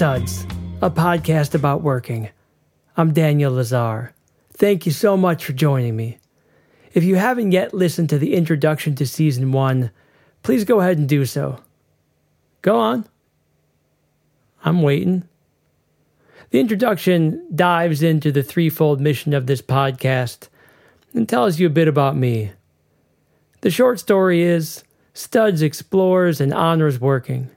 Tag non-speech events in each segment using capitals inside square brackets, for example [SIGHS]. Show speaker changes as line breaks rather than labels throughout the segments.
Studs, a podcast about working. I'm Daniel Lazar. Thank you so much for joining me. If you haven't yet listened to the introduction to season one, please go ahead and do so. Go on. I'm waiting. The introduction dives into the threefold mission of this podcast and tells you a bit about me. The short story is Studs explores and honors working.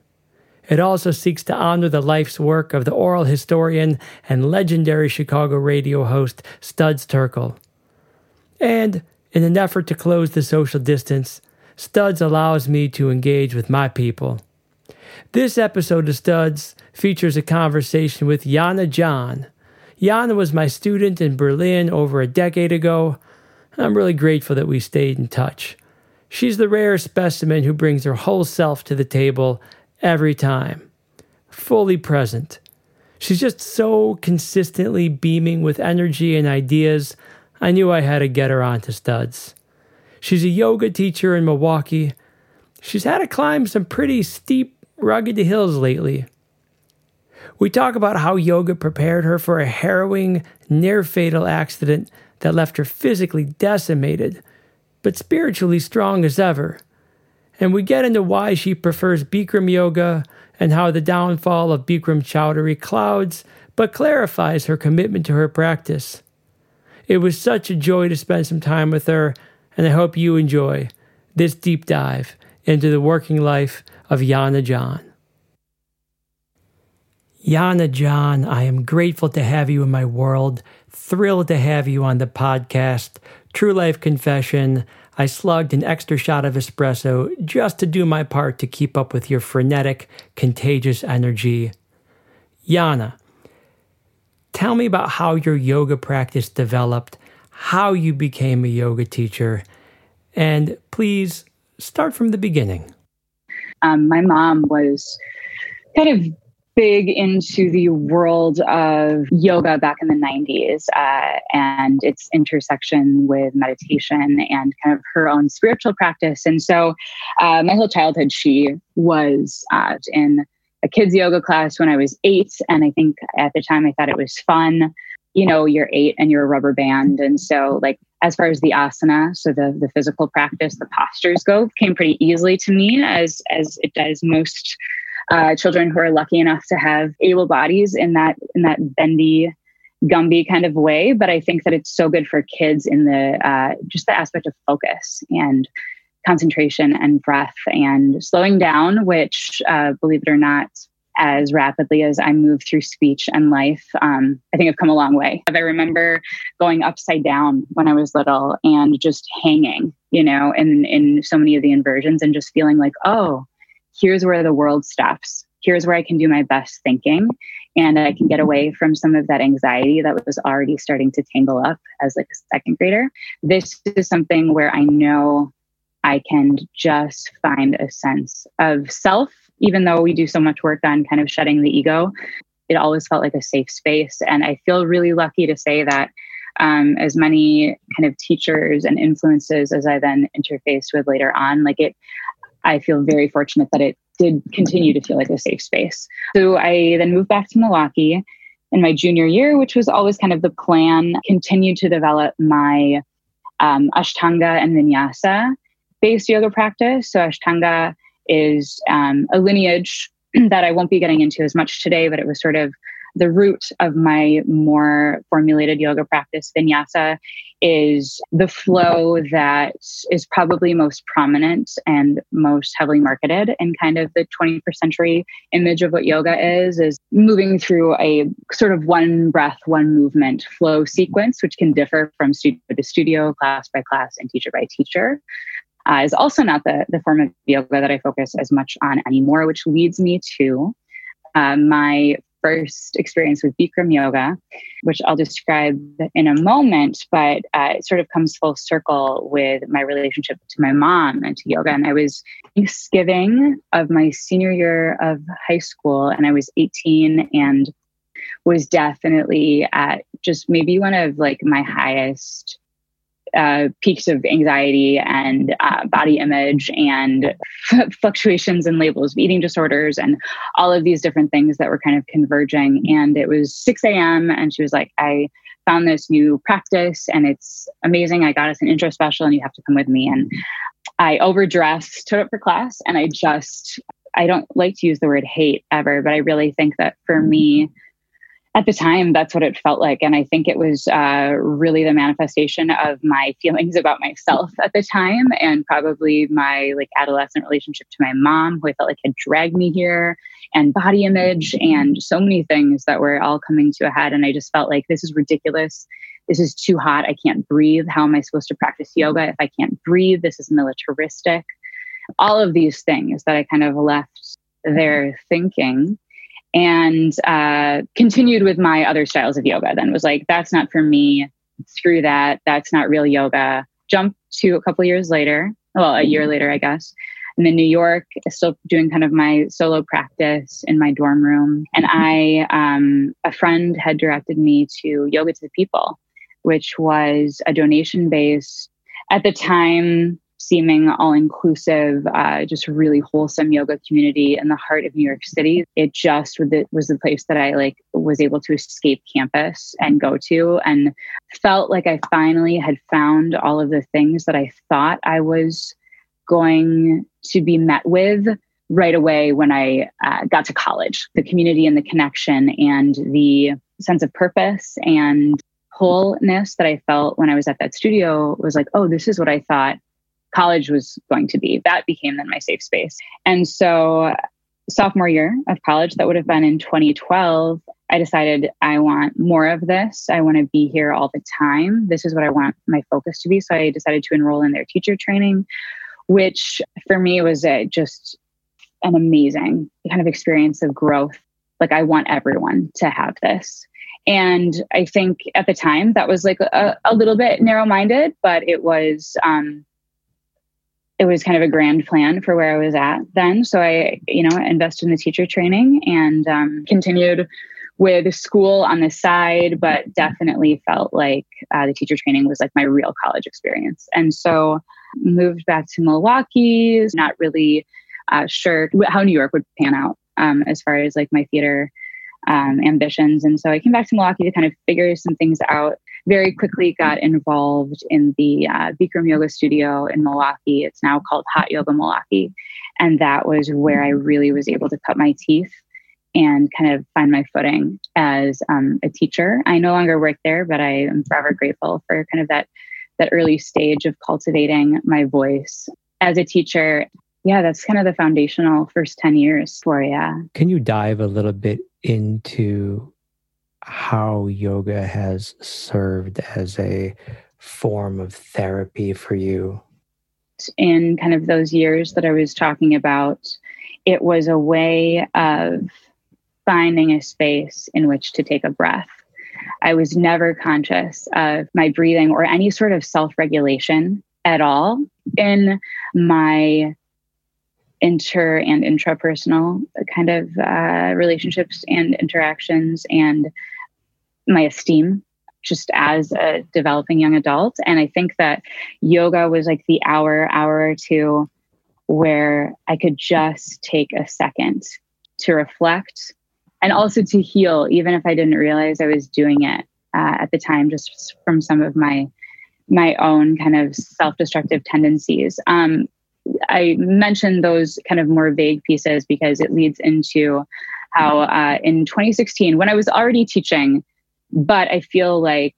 It also seeks to honor the life's work of the oral historian and legendary Chicago radio host Studs Terkel. And in an effort to close the social distance, Studs allows me to engage with my people. This episode of Studs features a conversation with Jana John. Jana was my student in Berlin over a decade ago. I'm really grateful that we stayed in touch. She's the rare specimen who brings her whole self to the table every time, fully present. She's just so consistently beaming with energy and ideas. I knew I had to get her onto studs. She's a yoga teacher in Milwaukee. She's had to climb some pretty steep, rugged hills lately. We talk about how yoga prepared her for a harrowing, near fatal accident that left her physically decimated, but spiritually strong as ever and we get into why she prefers Bikram yoga and how the downfall of Bikram Choudhury clouds but clarifies her commitment to her practice. It was such a joy to spend some time with her, and I hope you enjoy this deep dive into the working life of Yana John. Yana John, I am grateful to have you in my world, thrilled to have you on the podcast, True Life Confession. I slugged an extra shot of espresso just to do my part to keep up with your frenetic, contagious energy. Yana, tell me about how your yoga practice developed, how you became a yoga teacher, and please start from the beginning.
Um, my mom was kind of big into the world of yoga back in the 90s uh, and its intersection with meditation and kind of her own spiritual practice. And so, uh, my whole childhood, she was uh, in a kids' yoga class when I was eight. And I think at the time I thought it was fun. You know, you're eight and you're a rubber band. And so, like, as far as the asana, so the, the physical practice, the postures go, came pretty easily to me as as it does most uh, children who are lucky enough to have able bodies in that in that bendy gumby kind of way but i think that it's so good for kids in the uh, just the aspect of focus and concentration and breath and slowing down which uh, believe it or not as rapidly as I move through speech and life, um, I think I've come a long way. I remember going upside down when I was little and just hanging, you know, in in so many of the inversions and just feeling like, oh, here's where the world stops. Here's where I can do my best thinking. And I can get away from some of that anxiety that was already starting to tangle up as like a second grader. This is something where I know I can just find a sense of self, even though we do so much work on kind of shedding the ego. It always felt like a safe space. And I feel really lucky to say that um, as many kind of teachers and influences as I then interfaced with later on, like it, I feel very fortunate that it did continue to feel like a safe space. So I then moved back to Milwaukee in my junior year, which was always kind of the plan, continued to develop my um, Ashtanga and Vinyasa based yoga practice. So Ashtanga is um, a lineage [CLEARS THROAT] that I won't be getting into as much today, but it was sort of the root of my more formulated yoga practice, vinyasa, is the flow that is probably most prominent and most heavily marketed in kind of the 21st century image of what yoga is, is moving through a sort of one breath, one movement flow sequence, which can differ from studio to studio, class by class, and teacher by teacher. Uh, is also not the, the form of yoga that I focus as much on anymore, which leads me to uh, my first experience with Bikram yoga, which I'll describe in a moment, but uh, it sort of comes full circle with my relationship to my mom and to yoga. And I was Thanksgiving of my senior year of high school, and I was 18 and was definitely at just maybe one of like my highest uh, peaks of anxiety and uh, body image and [LAUGHS] f- fluctuations in labels of eating disorders and all of these different things that were kind of converging. And it was 6 a.m. and she was like, I found this new practice and it's amazing. I got us an intro special and you have to come with me. And I overdressed, took up for class, and I just, I don't like to use the word hate ever, but I really think that for me, at the time, that's what it felt like. And I think it was uh, really the manifestation of my [LAUGHS] feelings about myself at the time and probably my like adolescent relationship to my mom, who I felt like had dragged me here, and body image, and so many things that were all coming to a head. And I just felt like this is ridiculous. This is too hot. I can't breathe. How am I supposed to practice yoga if I can't breathe? This is militaristic. All of these things that I kind of left there thinking and uh, continued with my other styles of yoga. Then was like, that's not for me. Screw that. That's not real yoga. Jumped to a couple years later. Well, a year later, I guess. I'm in New York, still doing kind of my solo practice in my dorm room. And I, um, a friend had directed me to Yoga to the People, which was a donation based, at the time, seeming all inclusive, uh, just really wholesome yoga community in the heart of New York City. It just was the place that I like was able to escape campus and go to, and felt like I finally had found all of the things that I thought I was going to be met with right away when I uh, got to college. The community and the connection and the sense of purpose and wholeness that I felt when I was at that studio was like, oh, this is what I thought college was going to be. That became then my safe space. And so, sophomore year of college, that would have been in 2012, I decided I want more of this. I want to be here all the time. This is what I want my focus to be. So, I decided to enroll in their teacher training, which for me was a, just an amazing kind of experience of growth. Like, I want everyone to have this. And I think at the time that was like a, a little bit narrow minded, but it was um, it was kind of a grand plan for where I was at then. So I, you know, invested in the teacher training and um, continued with school on the side, but definitely felt like uh, the teacher training was like my real college experience. And so moved back to Milwaukee, not really uh, sure how New York would pan out um, as far as like my theater um, ambitions. And so I came back to Milwaukee to kind of figure some things out very quickly got involved in the uh, Bikram Yoga Studio in Milwaukee. It's now called Hot Yoga Milwaukee. And that was where I really was able to cut my teeth and kind of find my footing as um, a teacher. I no longer work there, but I am forever grateful for kind of that that early stage of cultivating my voice as a teacher. Yeah, that's kind of the foundational first 10 years for yeah.
Can you dive a little bit into how yoga has served as a form of therapy for you?
In kind of those years that I was talking about, it was a way of finding a space in which to take a breath. I was never conscious of my breathing or any sort of self regulation at all in my inter and intrapersonal kind of uh, relationships and interactions and my esteem just as a developing young adult. And I think that yoga was like the hour, hour or two where I could just take a second to reflect and also to heal, even if I didn't realize I was doing it uh, at the time, just from some of my my own kind of self-destructive tendencies. Um, I mentioned those kind of more vague pieces because it leads into how uh, in 2016, when I was already teaching but I feel like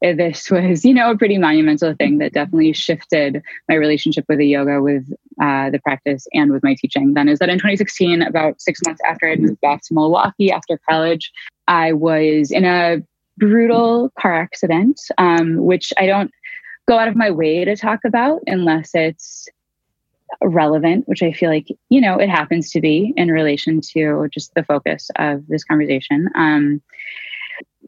this [LAUGHS] was, you know, a pretty monumental thing that definitely shifted my relationship with the yoga, with uh, the practice, and with my teaching. Then is that in 2016, about six months after I moved back to Milwaukee after college, I was in a brutal car accident, um, which I don't go out of my way to talk about unless it's relevant, which I feel like, you know, it happens to be in relation to just the focus of this conversation. Um,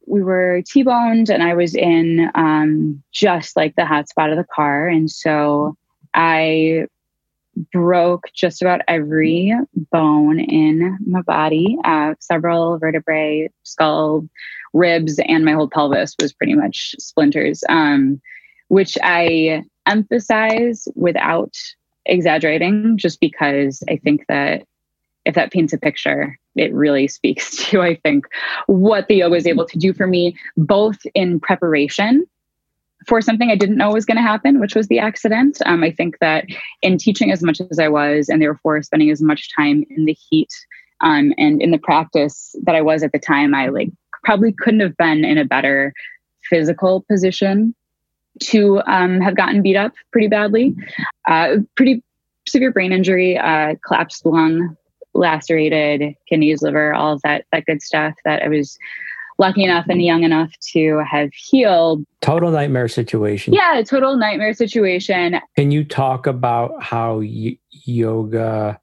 we were T-boned and I was in um, just like the hot spot of the car. And so I broke just about every bone in my body, uh, several vertebrae, skull, ribs, and my whole pelvis was pretty much splinters. Um, which I emphasize without exaggerating, just because I think that if that paints a picture, it really speaks [LAUGHS] to, I think, what the yoga is able to do for me, both in preparation for something I didn't know was going to happen, which was the accident. Um, I think that in teaching as much as I was, and therefore spending as much time in the heat um, and in the practice that I was at the time, I like probably couldn't have been in a better physical position to um, have gotten beat up pretty badly. Uh, pretty severe brain injury, uh, collapsed lung, lacerated kidneys, liver, all of that that good stuff that I was lucky enough and young enough to have healed.
Total nightmare situation.
Yeah, total nightmare situation.
Can you talk about how y- yoga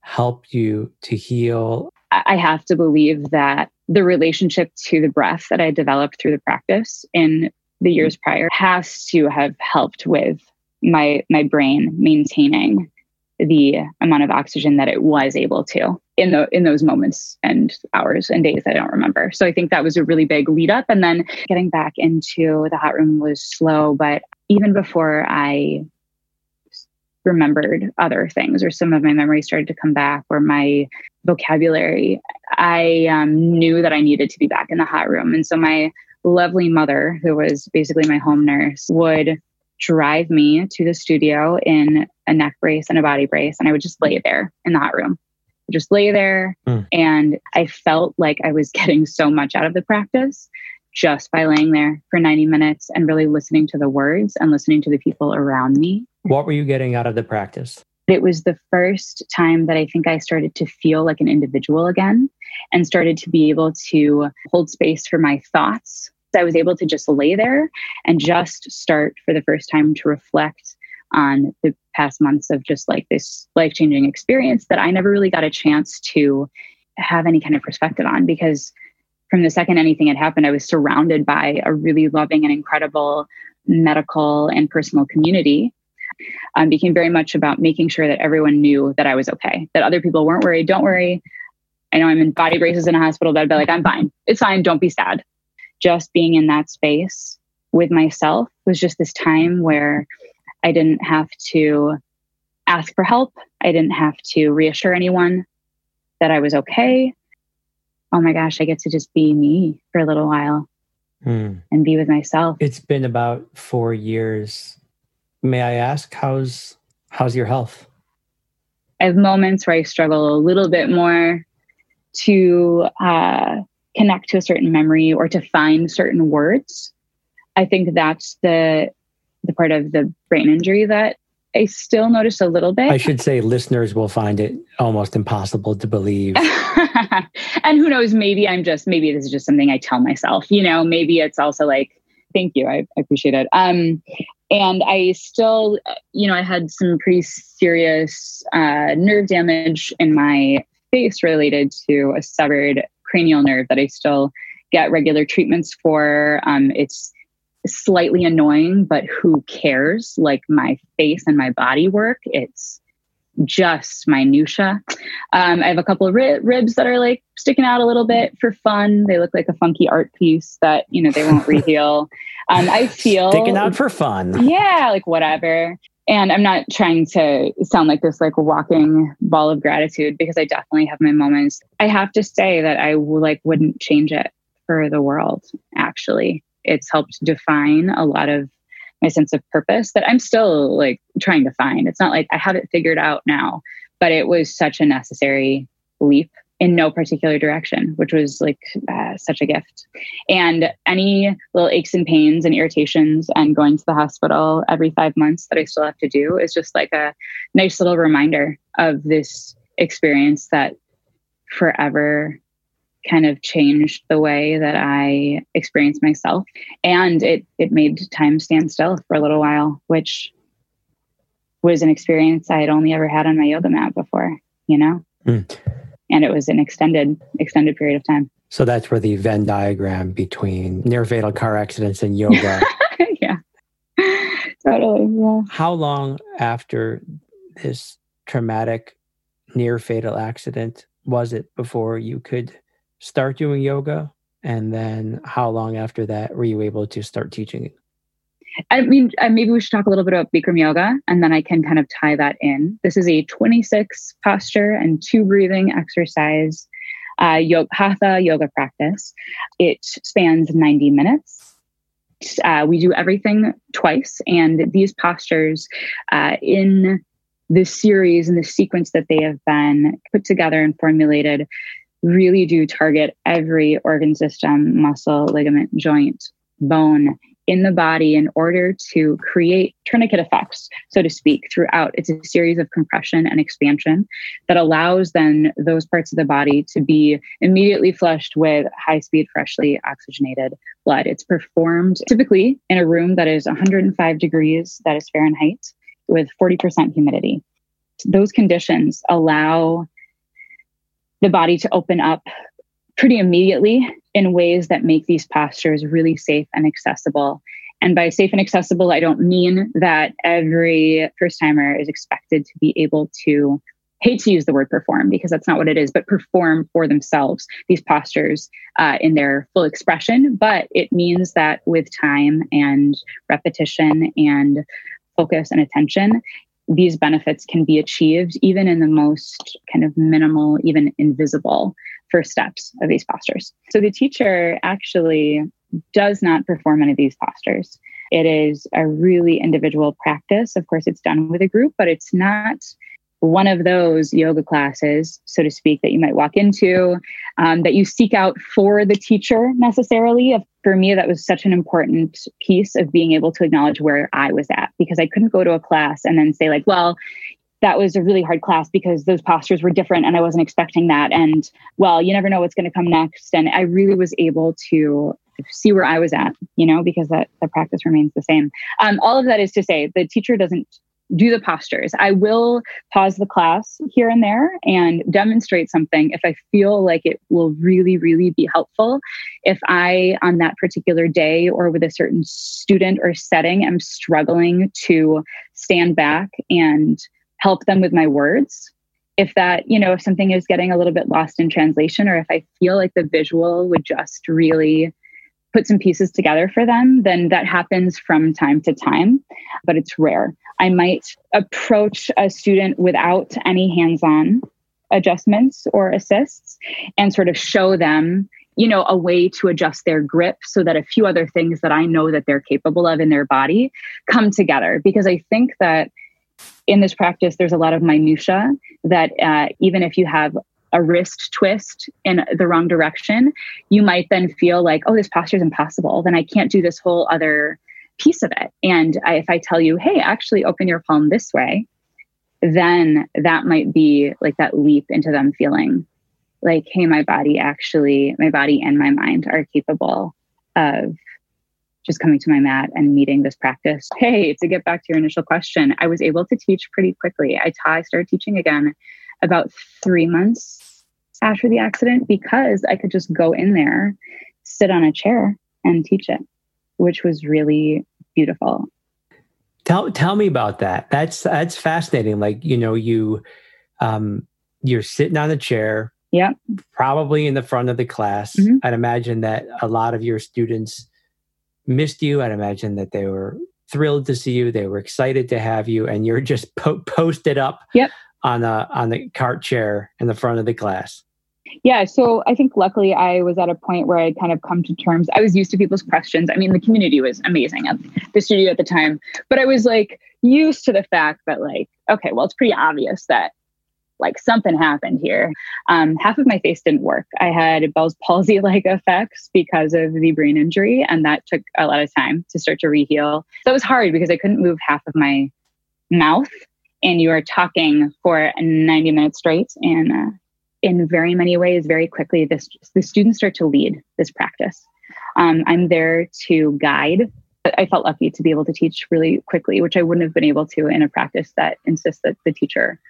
helped you to heal?
I have to believe that the relationship to the breath that I developed through the practice in the years prior has to have helped with my my brain maintaining the amount of oxygen that it was able to in the in those moments and hours and days I don't remember. So I think that was a really big lead up and then getting back into the hot room was slow but even before I remembered other things or some of my memories started to come back or my vocabulary I um, knew that I needed to be back in the hot room and so my lovely mother who was basically my home nurse would drive me to the studio in a neck brace and a body brace and I would just lay there in the hot room just lay there. Mm. And I felt like I was [LAUGHS] getting so much out of the practice just by laying there for 90 minutes and really listening to the words and listening to the people around me.
What were you getting out of the practice?
It was the first time that I think I started to feel like an individual again and started to be able to hold space for my thoughts. I was able to just lay there and just start for the first time to reflect on the past months of just like this life changing experience that I never really got a chance to have any kind of perspective on because from the second anything had happened, I was surrounded by a really loving and incredible medical and personal community. Um, became very much about making sure that everyone knew that I was okay, that other people weren't worried. Don't worry. I know I'm in body braces in a hospital bed, but like, I'm fine. It's fine. Don't be sad. Just being in that space with myself was just this time where I didn't have to ask for help. I didn't have to reassure anyone that I was okay. Oh my gosh, I get to just be me for a little while hmm. and be with myself.
It's been about four years. May I ask how's how's your health?
I have moments where I struggle a little bit more to uh, connect to a certain memory or to find certain words. I think that's the the part of the brain injury that I still notice a little bit.
I should say listeners will find it almost impossible to believe. [LAUGHS]
and who knows, maybe I'm just, maybe this is just something I tell myself, you know, maybe it's also like, thank you, I, I appreciate it. Um, and I still, you know, I had some pretty serious uh, nerve damage in my face related to a severed cranial nerve that I still get regular treatments for. Um, it's slightly annoying, but who cares? Like my face and my body work, it's just minutia. Um, I have a couple of ribs that are like sticking out a little bit for fun. They look like a funky art piece that you know they won't [LAUGHS] reheal. Um, I feel
sticking out for fun.
Yeah, like whatever. And I'm not trying to sound like this like walking ball of gratitude because I definitely have my moments. I have to say that I like wouldn't change it for the world. Actually, it's helped define a lot of my sense of purpose that I'm still like trying to find. It's not like I have it figured out now, but it was such a necessary leap in no particular direction, which was like uh, such a gift. And any little aches and pains and irritations and going to the hospital every five months that I still have to do is just like a nice little reminder of this experience that forever kind of changed the way that I experienced myself. And it it made time stand still for a little while, which was an experience I had only ever had on my yoga mat before, you know? Mm. And it was an extended, extended period of time.
So that's where the Venn diagram between near fatal car accidents and yoga. [LAUGHS]
yeah. Totally. Yeah.
How long after this traumatic near fatal accident was it before you could start doing yoga? And then how long after that were you able to start teaching it?
I mean, uh, maybe we should talk a little bit about Bikram yoga, and then I can kind of tie that in. This is a 26 posture and two breathing exercise uh, yoga, hatha yoga practice. It spans 90 minutes. Uh, we do everything twice, and these postures uh, in the series and the sequence that they have been put together and formulated really do target every organ system, muscle, ligament, joint, bone in the body in order to create tourniquet effects, so to speak, throughout. It's a series of compression and expansion that allows then those parts of the body to be immediately flushed with high speed, freshly oxygenated blood. It's performed typically in a room that is 105 degrees, that is Fahrenheit, with 40% humidity. Those conditions allow the body to open up pretty immediately in ways that make these postures really safe and accessible. And by safe and accessible, I don't mean that every first timer is expected to be able to hate to use the word perform because that's not what it is, but perform for themselves these postures uh, in their full expression. But it means that with time and repetition and focus and attention, these benefits can be achieved even in the most kind of minimal, even invisible first steps of these postures. So the teacher actually does not perform any of these postures. It is a really individual practice. Of course, it's done with a group, but it's not one of those yoga classes, so to speak, that you might walk into, um, that you seek out for the teacher necessarily. For me, that was such an important piece of being able to acknowledge where I was at because I couldn't go to a class and then say, like, well, that was a really hard class because those postures were different and I wasn't expecting that. And well, you never know what's going to come next. And I really was able to see where I was at, you know, because that the practice remains the same. Um, all of that is to say the teacher doesn't do the postures. I will pause the class here and there and demonstrate something if I feel like it will really, really be helpful. If I, on that particular day or with a certain student or setting, am struggling to stand back and help them with my words if that you know if something is getting a little bit lost in translation or if i feel like the visual would just really put some pieces together for them then that happens from time to time but it's rare i might approach a student without any hands-on adjustments or assists and sort of show them you know a way to adjust their grip so that a few other things that i know that they're capable of in their body come together because i think that in this practice, there's a lot of minutia that uh, even if you have a wrist twist in the wrong direction, you might then feel like, oh, this posture is impossible. Then I can't do this whole other piece of it. And I, if I tell you, hey, actually open your palm this way, then that might be like that leap into them feeling like, hey, my body actually, my body and my mind are capable of just coming to my mat and meeting this practice. Hey, to get back to your initial question, I was able to teach pretty quickly. I, I started teaching again about three months after the accident because I could just go in there, sit on a chair, and teach it, which was really beautiful.
Tell tell me about that. That's that's fascinating. Like you know you um, you're sitting on a chair.
Yeah.
Probably in the front of the class. Mm-hmm. I'd imagine that a lot of your students missed you. I'd imagine that they were thrilled to see you. They were excited to have you, and you're just po- posted up
yep.
on the on the cart chair in the front of the class.
Yeah, so I think luckily I was at a point where I'd kind of come to terms. I was used to people's questions. I mean, the community was amazing at the studio at the time, but I was like used to the fact that like, okay, well, it's pretty obvious that like something happened here. Um, half of my face didn't work. I had Bell's palsy [LAUGHS] like effects because of the brain injury, and that took a lot of time to start to reheal. So it was hard because I couldn't move half of my mouth, and you are talking for 90 minutes straight. And uh, in very many ways, very quickly, this the students start to lead this practice. Um, I'm there to guide. I felt lucky to be able to teach really quickly, which I wouldn't have been able to in a practice that insists that the teacher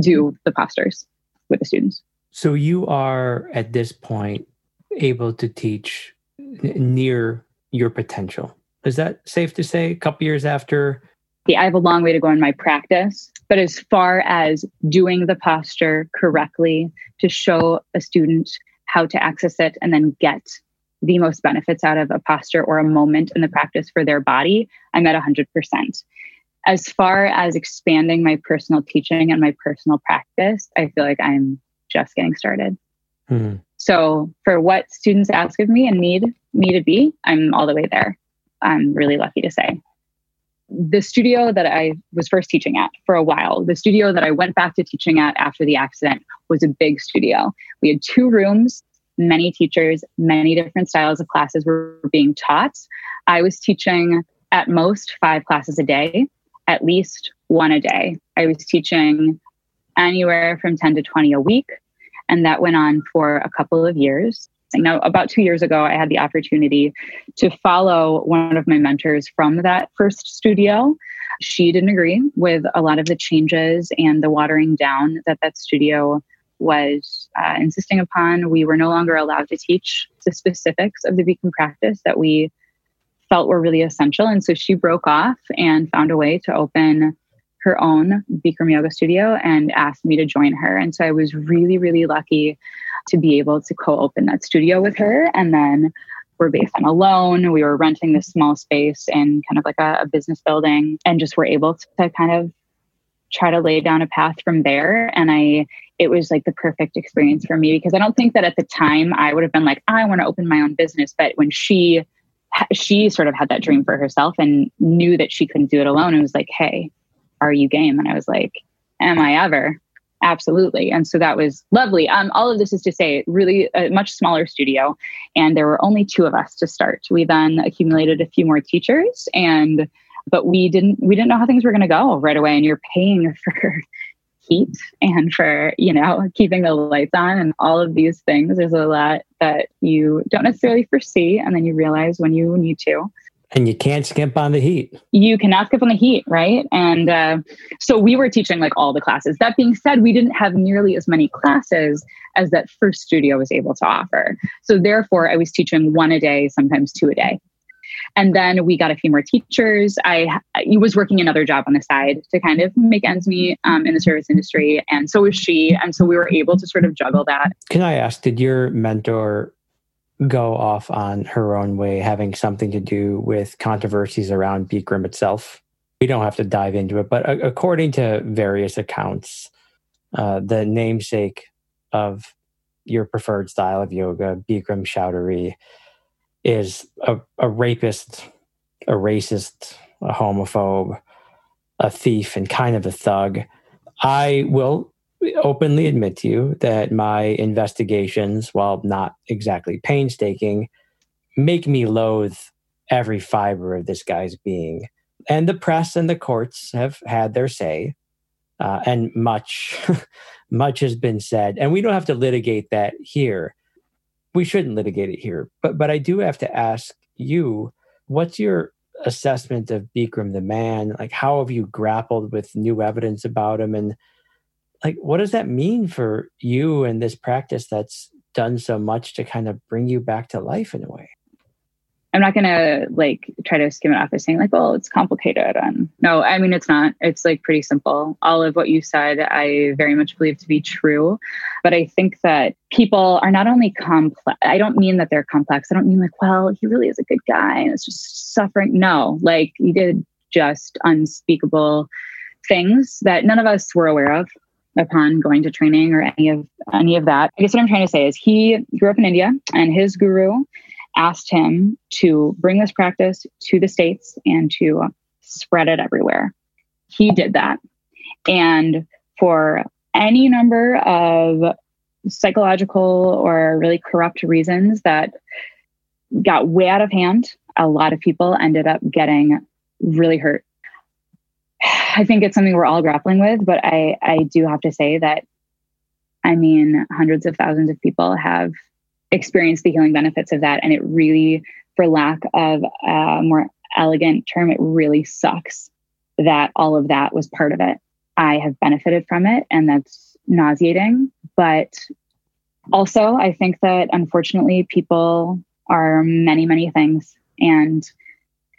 do the postures with the students.
So you are at this point able to teach near your potential. Is that safe to say? A couple years after?
I have a long way to go in my practice, but as far as doing the posture correctly to show a student how to access it and then get the most benefits out of a posture or a moment in the practice for their body, I'm at 100%. As far as expanding my personal teaching and my personal practice, I feel like I'm just getting started. Mm-hmm. So, for what students ask of me and need me to be, I'm all the way there. I'm really lucky to say. The studio that I was first teaching at for a while, the studio that I went back to teaching at after the accident was a big studio. We had two rooms, many teachers, many different styles of classes were being taught. I was teaching at most five classes a day, at least one a day. I was teaching anywhere from 10 to 20 a week. And that went on for a couple of years. Now, about two years ago, I had the opportunity to follow one of my mentors from that first studio. She didn't agree with a lot of the changes and the watering down that that studio was uh, insisting upon. We were no longer allowed to teach the specifics of the Bikram practice that we felt were really essential. And so she broke off and found a way to open her own Bikram yoga studio and asked me to join her. And so I was really, really lucky to be able to co open that studio with her. And then we're based on a loan. We were renting this small space in kind of like a, a business building and just were able to kind of try to lay down a path from there. And I, it was like the perfect experience for me because I don't think that at the time I would have been like, I want to open my own business. But when she, she sort of had that dream for herself and knew that she couldn't do it alone and was like, hey, are you game? And I was like, am I ever? Absolutely. And so that was lovely. Um, all of this is to say, really a much smaller studio. And there were only two of us to start. We then accumulated a few more teachers and but we didn't we didn't know how things were going to go right away and you're paying [LAUGHS] for heat and for you know keeping the lights on and all of these things there's a lot that you don't necessarily foresee and then you realize when you need to
and you can't skimp on the heat.
You cannot skip on the heat, right? And uh, so we were teaching like all the classes. That being said, we didn't have nearly as many classes as that first studio was able to offer. So therefore, I was teaching one a day, sometimes two a day. And then we got a few more teachers. I, I was working another job on the side to kind of make ends meet um, in the service industry. And so was she. And so we were able to sort of juggle that.
Can I ask, did your mentor go off on her own way, having something to do with controversies around Bikram itself. We don't have to dive into it, but according to various accounts, uh, the namesake of your preferred style of yoga, Bikram Choudhury, is a, a rapist, a racist, a homophobe, a thief, and kind of a thug. I will openly admit to you that my investigations, while not exactly painstaking, make me loathe every fiber of this guy's being. And the press and the courts have had their say, uh, and much, [LAUGHS] much has been said. And we don't have to litigate that here. We shouldn't litigate it here. But but I do have to ask you, what's your assessment of Bikram the man? Like, how have you grappled with new evidence about him and like what does that mean for you and this practice that's done so much to kind of bring you back to life in a way?
I'm not gonna like try to skim it off as saying like well it's complicated and no i mean it's not. It's like pretty simple. All of what you said i very much believe to be true. But i think that people are not only complex i don't mean that they're complex. I don't mean like well he really is a good guy and it's just suffering. No like he did just unspeakable things that none of us were aware of upon going to training or any of any of that. I guess what I'm trying to say is he grew up in India and his guru asked him to bring this practice to the states and to spread it everywhere. He did that. And for any number of psychological or really corrupt reasons that got way out of hand, a lot of people ended up getting really hurt I think it's something we're all grappling with, but I, I do have to say that, I mean, hundreds of thousands of people have experienced the healing benefits of that. And it really, for lack of a more elegant term, it really sucks that all of that was part of it. I have benefited from it, and that's nauseating. But also, I think that unfortunately, people are many, many things. And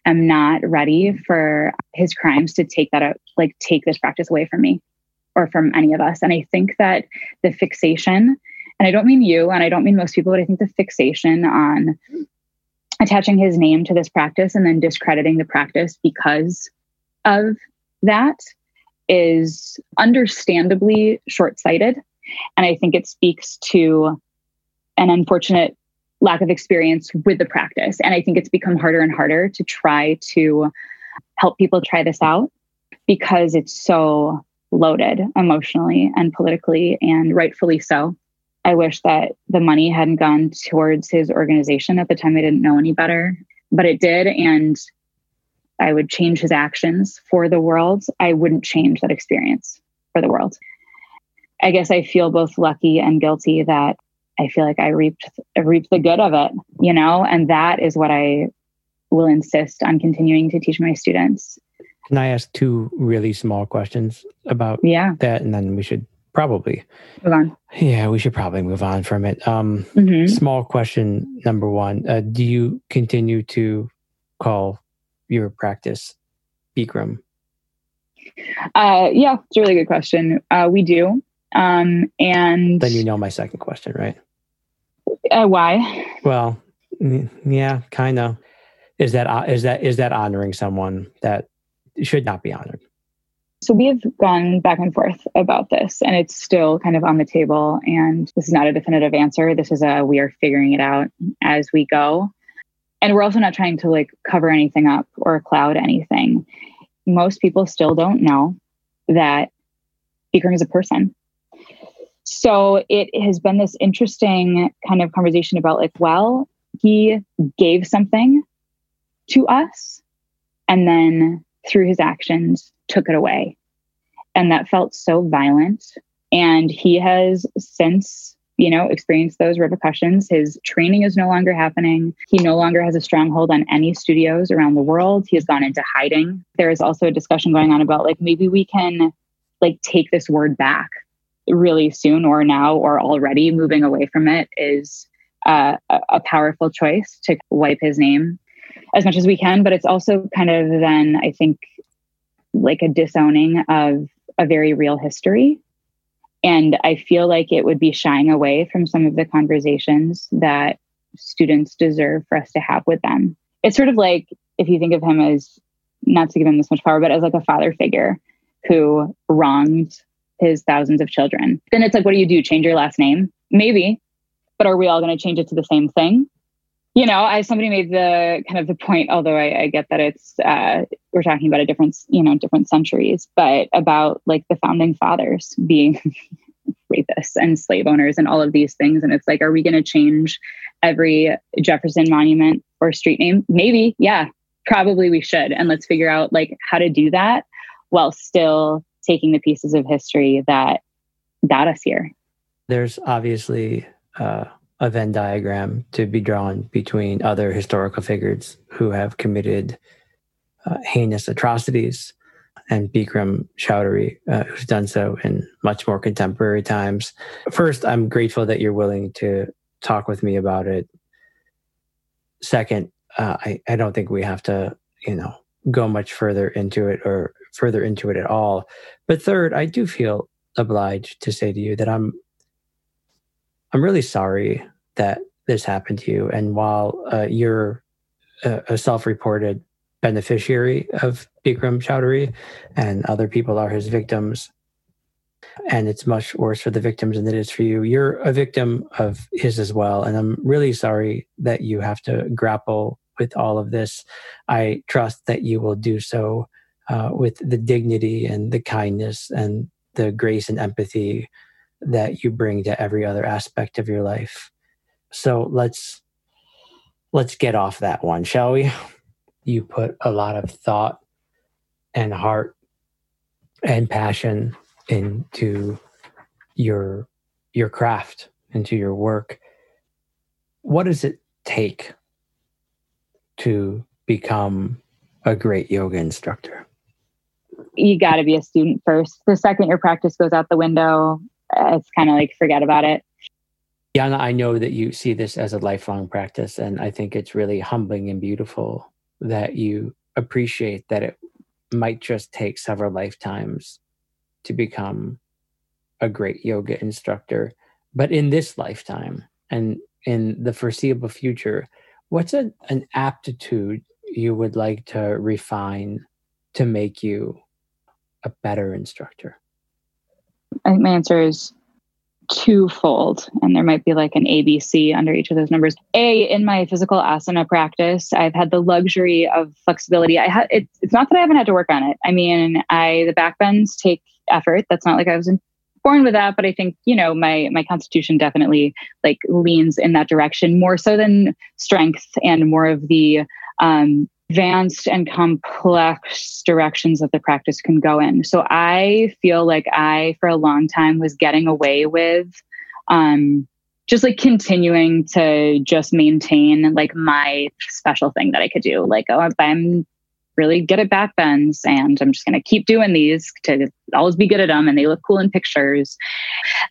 I'm not ready for his crimes to take that out, like take this practice away from me or from any of us. And I think that the fixation, and I don't mean you, and I don't mean most people, but I think the fixation on attaching his name to this practice and then discrediting the practice because of that is understandably short sighted. And I think it speaks to an unfortunate lack of experience with the practice. And I think it's become harder and harder to try to help people try this out because it's so loaded emotionally and politically, and rightfully so. I wish that the money hadn't gone towards his organization at the time I didn't know any better, but it did. And I would change his actions for the world. I wouldn't change that experience for the world. I guess I feel both lucky and guilty that I feel like I reaped I reaped the good of it, you know, and that is what I will insist on continuing to teach my students.
Can I ask two really small questions about
yeah.
that, and then we should probably
move on.
Yeah, we should probably move on from it. Um, mm-hmm. Small question number one: uh, Do you continue to call your practice Bikram?
Uh, yeah, it's a really good question. Uh, we do. Um, and
then you know my second question, right?
Uh, why?
Well, yeah, kind of. Is that uh, is that is that honoring someone that should not be honored?
So we have gone back and forth about this, and it's still kind of on the table. And this is not a definitive answer. This is a we are figuring it out as we go. And we're also not trying to like cover anything up or cloud anything. Most people still don't know that Bikram is a person so it has been this interesting kind of conversation about like, well, he gave something to us and then through his actions took it away. And that felt so violent. And he has since, you know, experienced those repercussions. His training is no longer happening. He no longer has a stronghold on any studios around the world. He has gone into hiding. There is also a discussion going on about like maybe we can like take this word back really soon or now or already moving away from it is uh, a powerful choice to wipe his name as much as we can. But it's also kind of then, I think, like a disowning of a very real history. And I feel like it would be shying away from some of the conversations that students deserve for us to have with them. It's sort of like if you think of him as not to give him this much power, but as like a father figure who wronged his thousands of children. Then it's like, what do you do? Change your last name? Maybe, but are we all going to change it to the same thing? You know, I somebody made the kind of the point, although I, I get that it's uh, we're talking about a different, you know, different centuries, but about like the founding fathers being [LAUGHS] rapists and slave owners and all of these things. And it's like, are we going to change every Jefferson monument or street name? Maybe, yeah, probably we should. And let's figure out like how to do that while still taking the pieces of history that got us here.
There's obviously uh, a Venn diagram to be drawn between other historical figures who have committed uh, heinous atrocities and Bikram Choudhury, uh, who's done so in much more contemporary times. First, I'm grateful that you're willing to talk with me about it. Second, uh, I, I don't think we have to, you know, go much further into it or further into it at all. But third, I do feel obliged to say to you that I'm I'm really sorry that this happened to you. And while uh, you're a, a, self-reported beneficiary of Bikram Choudhury, and other people are his victims, and it's much worse for the victims than it is for you. You're a victim of his as well, and I'm really sorry that you have to grapple with all of this. I trust that you will do so uh, with the dignity and the kindness and the grace and empathy that you bring to every other aspect of your life. So let's let's get off that one, shall we? You put a lot of thought and heart and passion into your your craft, into your work. What does it take to become a great yoga instructor?
you got to be a student first. The second your practice goes out the window, it's kind of like forget about it.
Yana, I know that you see this as a lifelong practice, and I think it's really humbling and beautiful that you appreciate that it might just take several lifetimes to become a great yoga instructor. But in this lifetime and in the foreseeable future, What's a, an aptitude you would like to refine to make you a better instructor?
I think my answer is twofold, and there might be like an ABC under each of those numbers. A, in my physical asana practice, I've had the luxury of flexibility. I had it, it's not that I haven't had to work on it. I mean, I the back bends take effort. That's not like I was in, born with that, but I think you know my my constitution definitely like leans in that direction more so than strength and more of the um, advanced and complex directions that the practice can go in. So I feel like I, for a long time, was getting away with um, just like continuing to just maintain like my special thing that I could do. Like, oh, I'm really good at back bends and I'm just going to keep doing these to always be good at them and they look cool in pictures.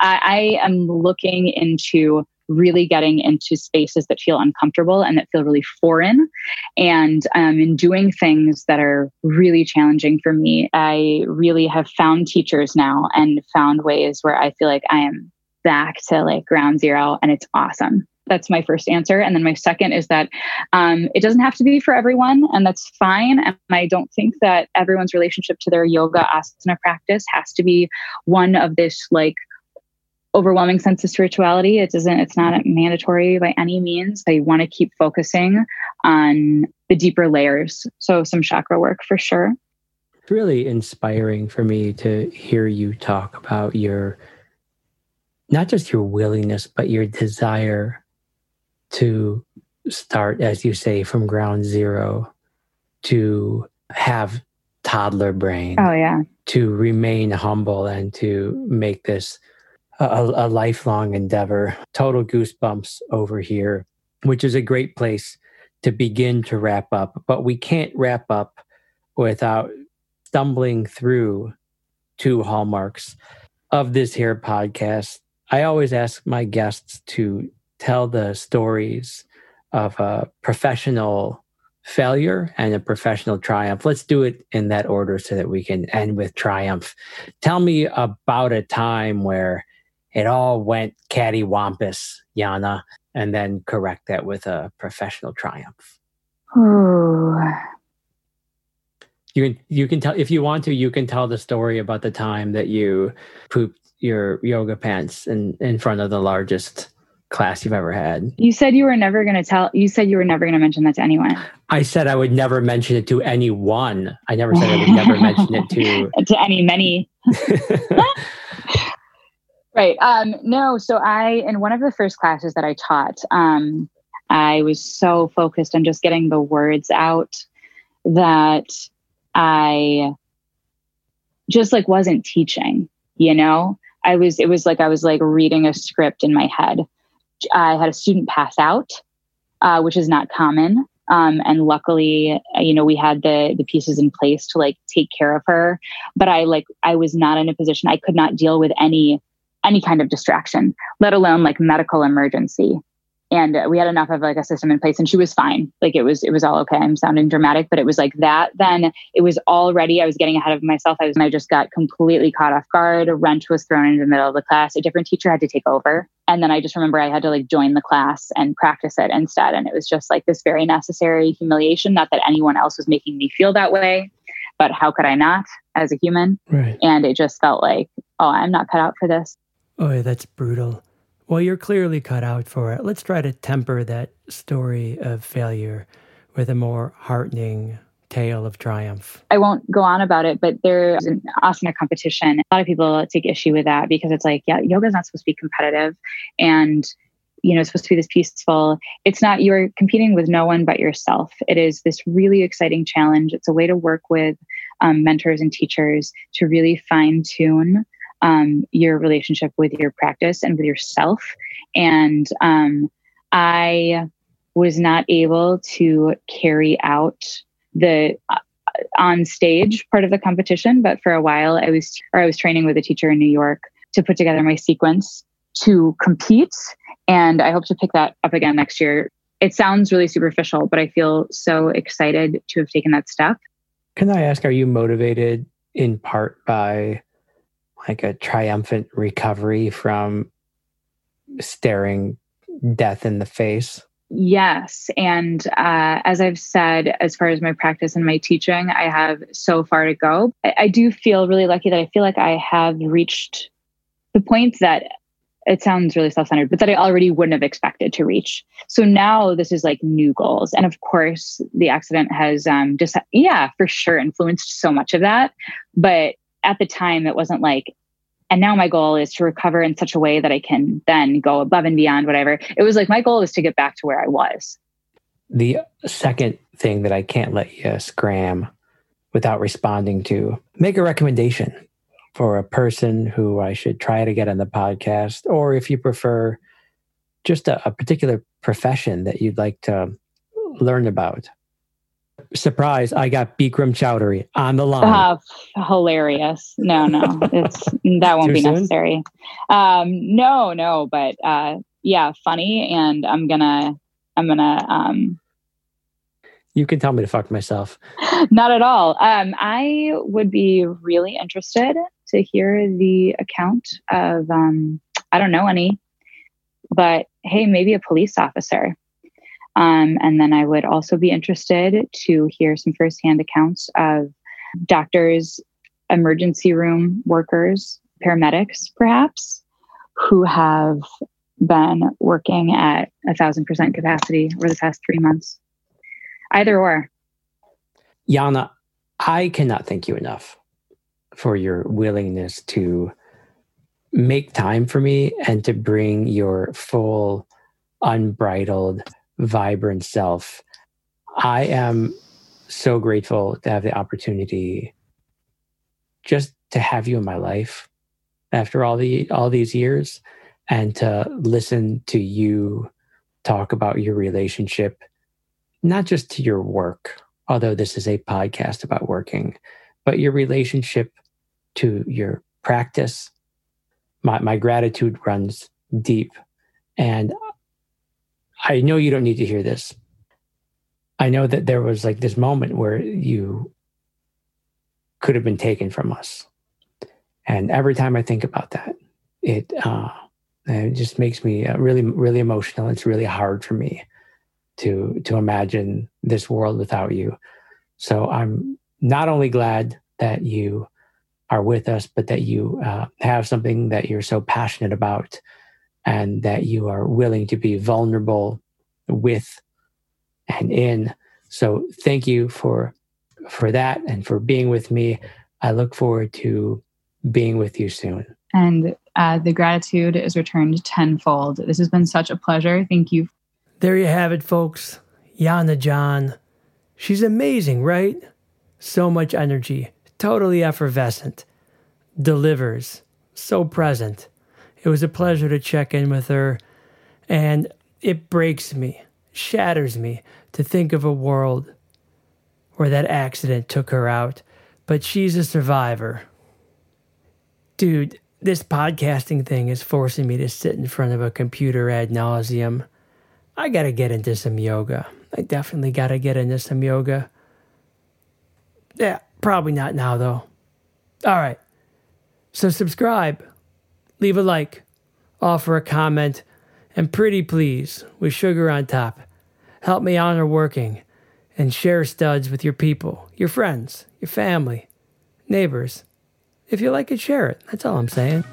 I, I am looking into really getting into spaces that feel uncomfortable and that feel really foreign. And um, in doing things that are really challenging for me, I really have found teachers now and found ways where I feel like I am back to like ground zero and it's awesome. That's my first answer. And then my second is that um, it doesn't have to be for everyone, and that's fine. And I don't think that everyone's relationship to their yoga asana practice has to be one of this like overwhelming sense of spirituality. It doesn't, it's not mandatory by any means. I want to keep focusing on the deeper layers. So some chakra work for sure.
It's really inspiring for me to hear you talk about your not just your willingness, but your desire to start, as you say, from ground zero to have toddler brain.
Oh, yeah.
To remain humble and to make this a, a lifelong endeavor. Total goosebumps over here, which is a great place to begin to wrap up. But we can't wrap up without stumbling through two hallmarks of this here podcast. I always ask my guests to tell the stories of a professional failure and a professional triumph. Let's do it in that order so that we can end with triumph. Tell me about a time where it all went cattywampus, Yana, and then correct that with a professional triumph.
Ooh.
You can you can tell if you want to, you can tell the story about the time that you pooped your yoga pants in, in front of the largest class you've ever had.
You said you were never going to tell. You said you were never going to mention that to anyone.
I said I would never mention it to anyone. I never said I would never [LAUGHS] mention it to
to any many. [LAUGHS] [LAUGHS] Right. Um, no, so I, in one of the first classes that I taught, um, I was so focused on just getting the words out that I just like wasn't teaching, you know? I was, it was like I was like reading a script in my head. I had a student pass out, uh, which is not common. Um, and luckily, you know, we had the the pieces in place to like take care of her. But I like I was not in a position. I could not deal with any any kind of distraction, let alone like medical emergency. And uh, we had enough of like a system in place and she was fine. Like it was, it was all okay. I'm sounding dramatic, but it was like that. Then it was already, I was getting ahead of myself. I was, and I just got completely caught off guard. A wrench was thrown into the middle of the class. A different teacher had to take over. And then I just remember I had to like join the class and practice it instead. And it was just like this very necessary humiliation. Not that anyone else was making me feel that way, but how could I not as a human?
Right.
And it just felt like, oh, I'm not cut out for this.
Oh, that's brutal. Well, you're clearly cut out for it. Let's try to temper that story of failure with a more heartening tale of triumph.
I won't go on about it, but there's an asana competition. A lot of people take issue with that because it's like, yeah, yoga's not supposed to be competitive. And you know, it's supposed to be this peaceful. It's not, you're competing with no one but yourself. It is this really exciting challenge. It's a way to work with um, mentors and teachers to really fine tune um, your relationship with your practice and with yourself. And um, I was not able to carry out the uh, on stage part of the competition, but for a while I was or I was training with a teacher in New York to put together my sequence to compete. And I hope to pick that up again next year. It sounds really superficial, but I feel so excited to have taken that step.
Can I ask, are you motivated in part by like a triumphant recovery from staring death in the face?
Yes. And uh, as I've said, as far as my practice and my teaching, I have so far to go. I, I do feel really lucky that I feel like I have reached the point that it sounds really self-centered, but that I already wouldn't have expected to reach. So now this is like new goals. And of course, the accident has um, just, yeah, for sure influenced so much of that. But at the time, it wasn't like, and now my goal is to recover in such a way that I can then go above and beyond whatever. It was like my goal is to get back to where I was.
The second thing that I can't let you scram without responding to, make a recommendation for a person who I should try to get on the podcast, or if you prefer, just a, a particular profession that you'd like to learn about. Surprise, I got Bikram Choudhury on the line. Uh,
hilarious. No, no, [LAUGHS] it's that won't be soon? necessary. Um, no, no, but uh, yeah, funny. And I'm gonna, I'm gonna, um,
you can tell me to fuck myself. [LAUGHS]
Not at all. Um, I would be really interested to hear the account of, um, I don't know any, but hey, maybe a police officer. Um, and then I would also be interested to hear some firsthand accounts of doctors, emergency room workers, paramedics, perhaps, who have been working at a thousand percent capacity over the past three months. Either or.
Yana, I cannot thank you enough for your willingness to make time for me and to bring your full, unbridled, vibrant self. I am so grateful to have the opportunity just to have you in my life after all the all these years and to listen to you talk about your relationship not just to your work although this is a podcast about working but your relationship to your practice. My, my gratitude runs deep. And I know you don't need to hear this. I know that there was like this moment where you could have been taken from us. And every time I think about that, it, uh, it just makes me uh, really, really emotional. It's really hard for me to to imagine this world without you. So I'm not only glad that you are with us, but that you uh, have something that you're so passionate about and that you are willing to be vulnerable with and in. So thank you for for that and for being with me. I look forward to being with you soon.
And uh, the gratitude is returned tenfold. This has been such a pleasure. Thank you.
There you have it, folks. Yana John. She's amazing, right? So much energy totally effervescent, delivers, so present. It was a pleasure to check in with her, and it breaks me, shatters me to think of a world where that accident took her out, but she's a survivor. Dude, this podcasting thing is forcing me to sit in front of a computer ad nauseum. I gotta get into some yoga. I definitely gotta get into some yoga. Yeah, Probably not now, though. All right. So subscribe, leave a like, offer a comment, and pretty please, with sugar on top, help me honor working and share studs with your people, your friends, your family, neighbors. If you like it, share it. That's all I'm saying.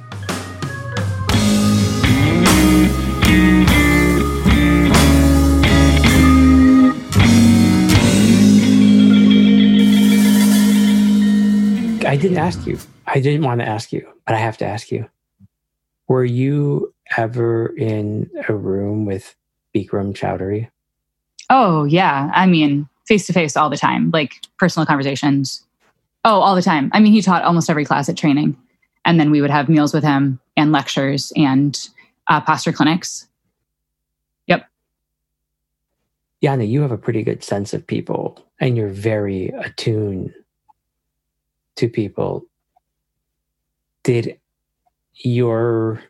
I didn't ask you. I didn't want to ask you, but I have to ask you. Were you ever in a room with Bikram Choudhury?
Oh, yeah. I mean, face to face all the time, like personal conversations. Oh, all the time. I mean, he taught almost every class at training. And then we would have meals with him and lectures and uh, posture clinics. Yep.
Yana, you have a pretty good sense of people and you're very attuned to people, did your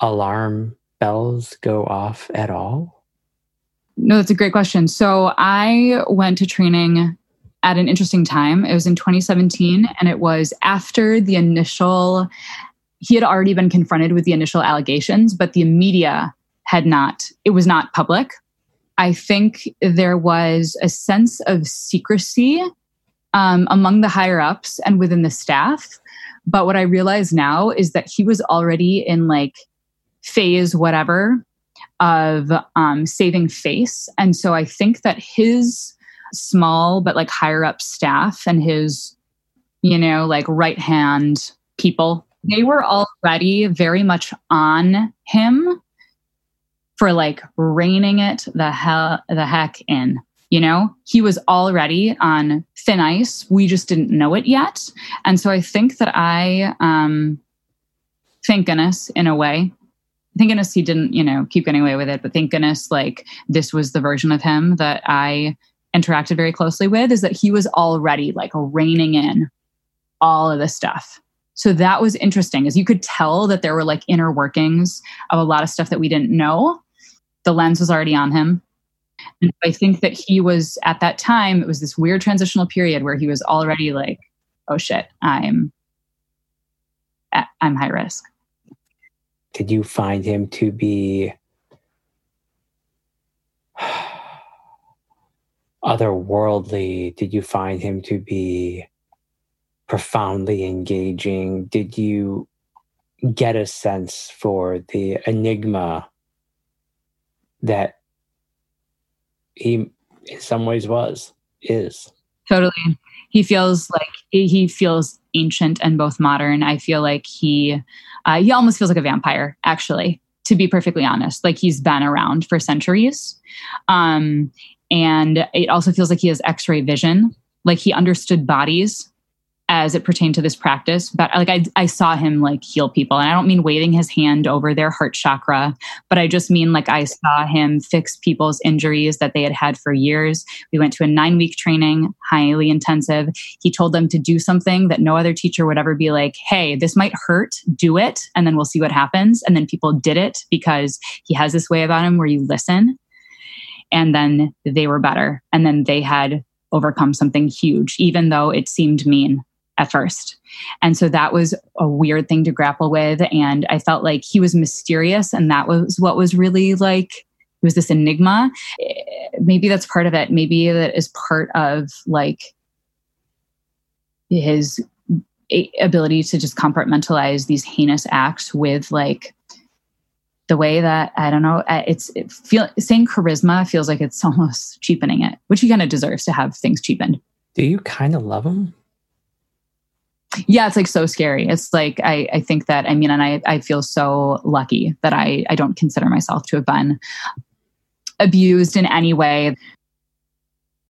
alarm bells go off at all?
No, that's a great question. So I went to training at an interesting time. It was in 2017, and it was after the initial, he had already been confronted with the initial allegations, but the media had not, it was not public. I think there was a sense of secrecy um, among the higher ups and within the staff. But what I realize now is that he was already in like phase whatever of um, saving face. And so I think that his small but like higher up staff and his, you know, like right hand people, they were already very much on him for like reining it the hell the heck in. You know, he was already on thin ice. We just didn't know it yet. And so I think that I um thank goodness in a way. Thank goodness he didn't, you know, keep getting away with it, but thank goodness like this was the version of him that I interacted very closely with is that he was already like reining in all of this stuff. So that was interesting as you could tell that there were like inner workings of a lot of stuff that we didn't know. The lens was already on him. And I think that he was at that time, it was this weird transitional period where he was already like, oh shit, I'm I'm high risk.
Did you find him to be [SIGHS] otherworldly? Did you find him to be profoundly engaging? Did you get a sense for the enigma that he, in some ways, was, is?
Totally. He feels like he feels ancient and both modern. I feel like he, uh, he almost feels like a vampire, actually, to be perfectly honest. Like he's been around for centuries. Um, and it also feels like he has x ray vision. Like he understood bodies as it pertained to this practice but like I, I saw him like heal people. And i don't mean waving his hand over their heart chakra but i just mean like i saw him fix people's injuries that they had had for years. We went to a nine week training highly intensive. He told them to do something that no other teacher would ever be like hey this might hurt. Do it and then we'll see what happens. And then people did it because he has this way about him where you listen and then they were better. And then they had overcome something huge even though it seemed mean at first and so that was a weird thing to grapple with and i felt like he was mysterious and that was what was really like it was this enigma maybe that's part of it maybe that is part of like his ability to just compartmentalize these heinous acts with like the way that I don't know, uh, it's it feel saying charisma feels like it's [LAUGHS] almost cheapening it, which he kind of deserves to have things cheapened.
Do you kind of love him?
Yeah, it's like so scary. It's like I, I think that I mean, and I, I feel so lucky that I, I don't consider myself to have been abused in any way.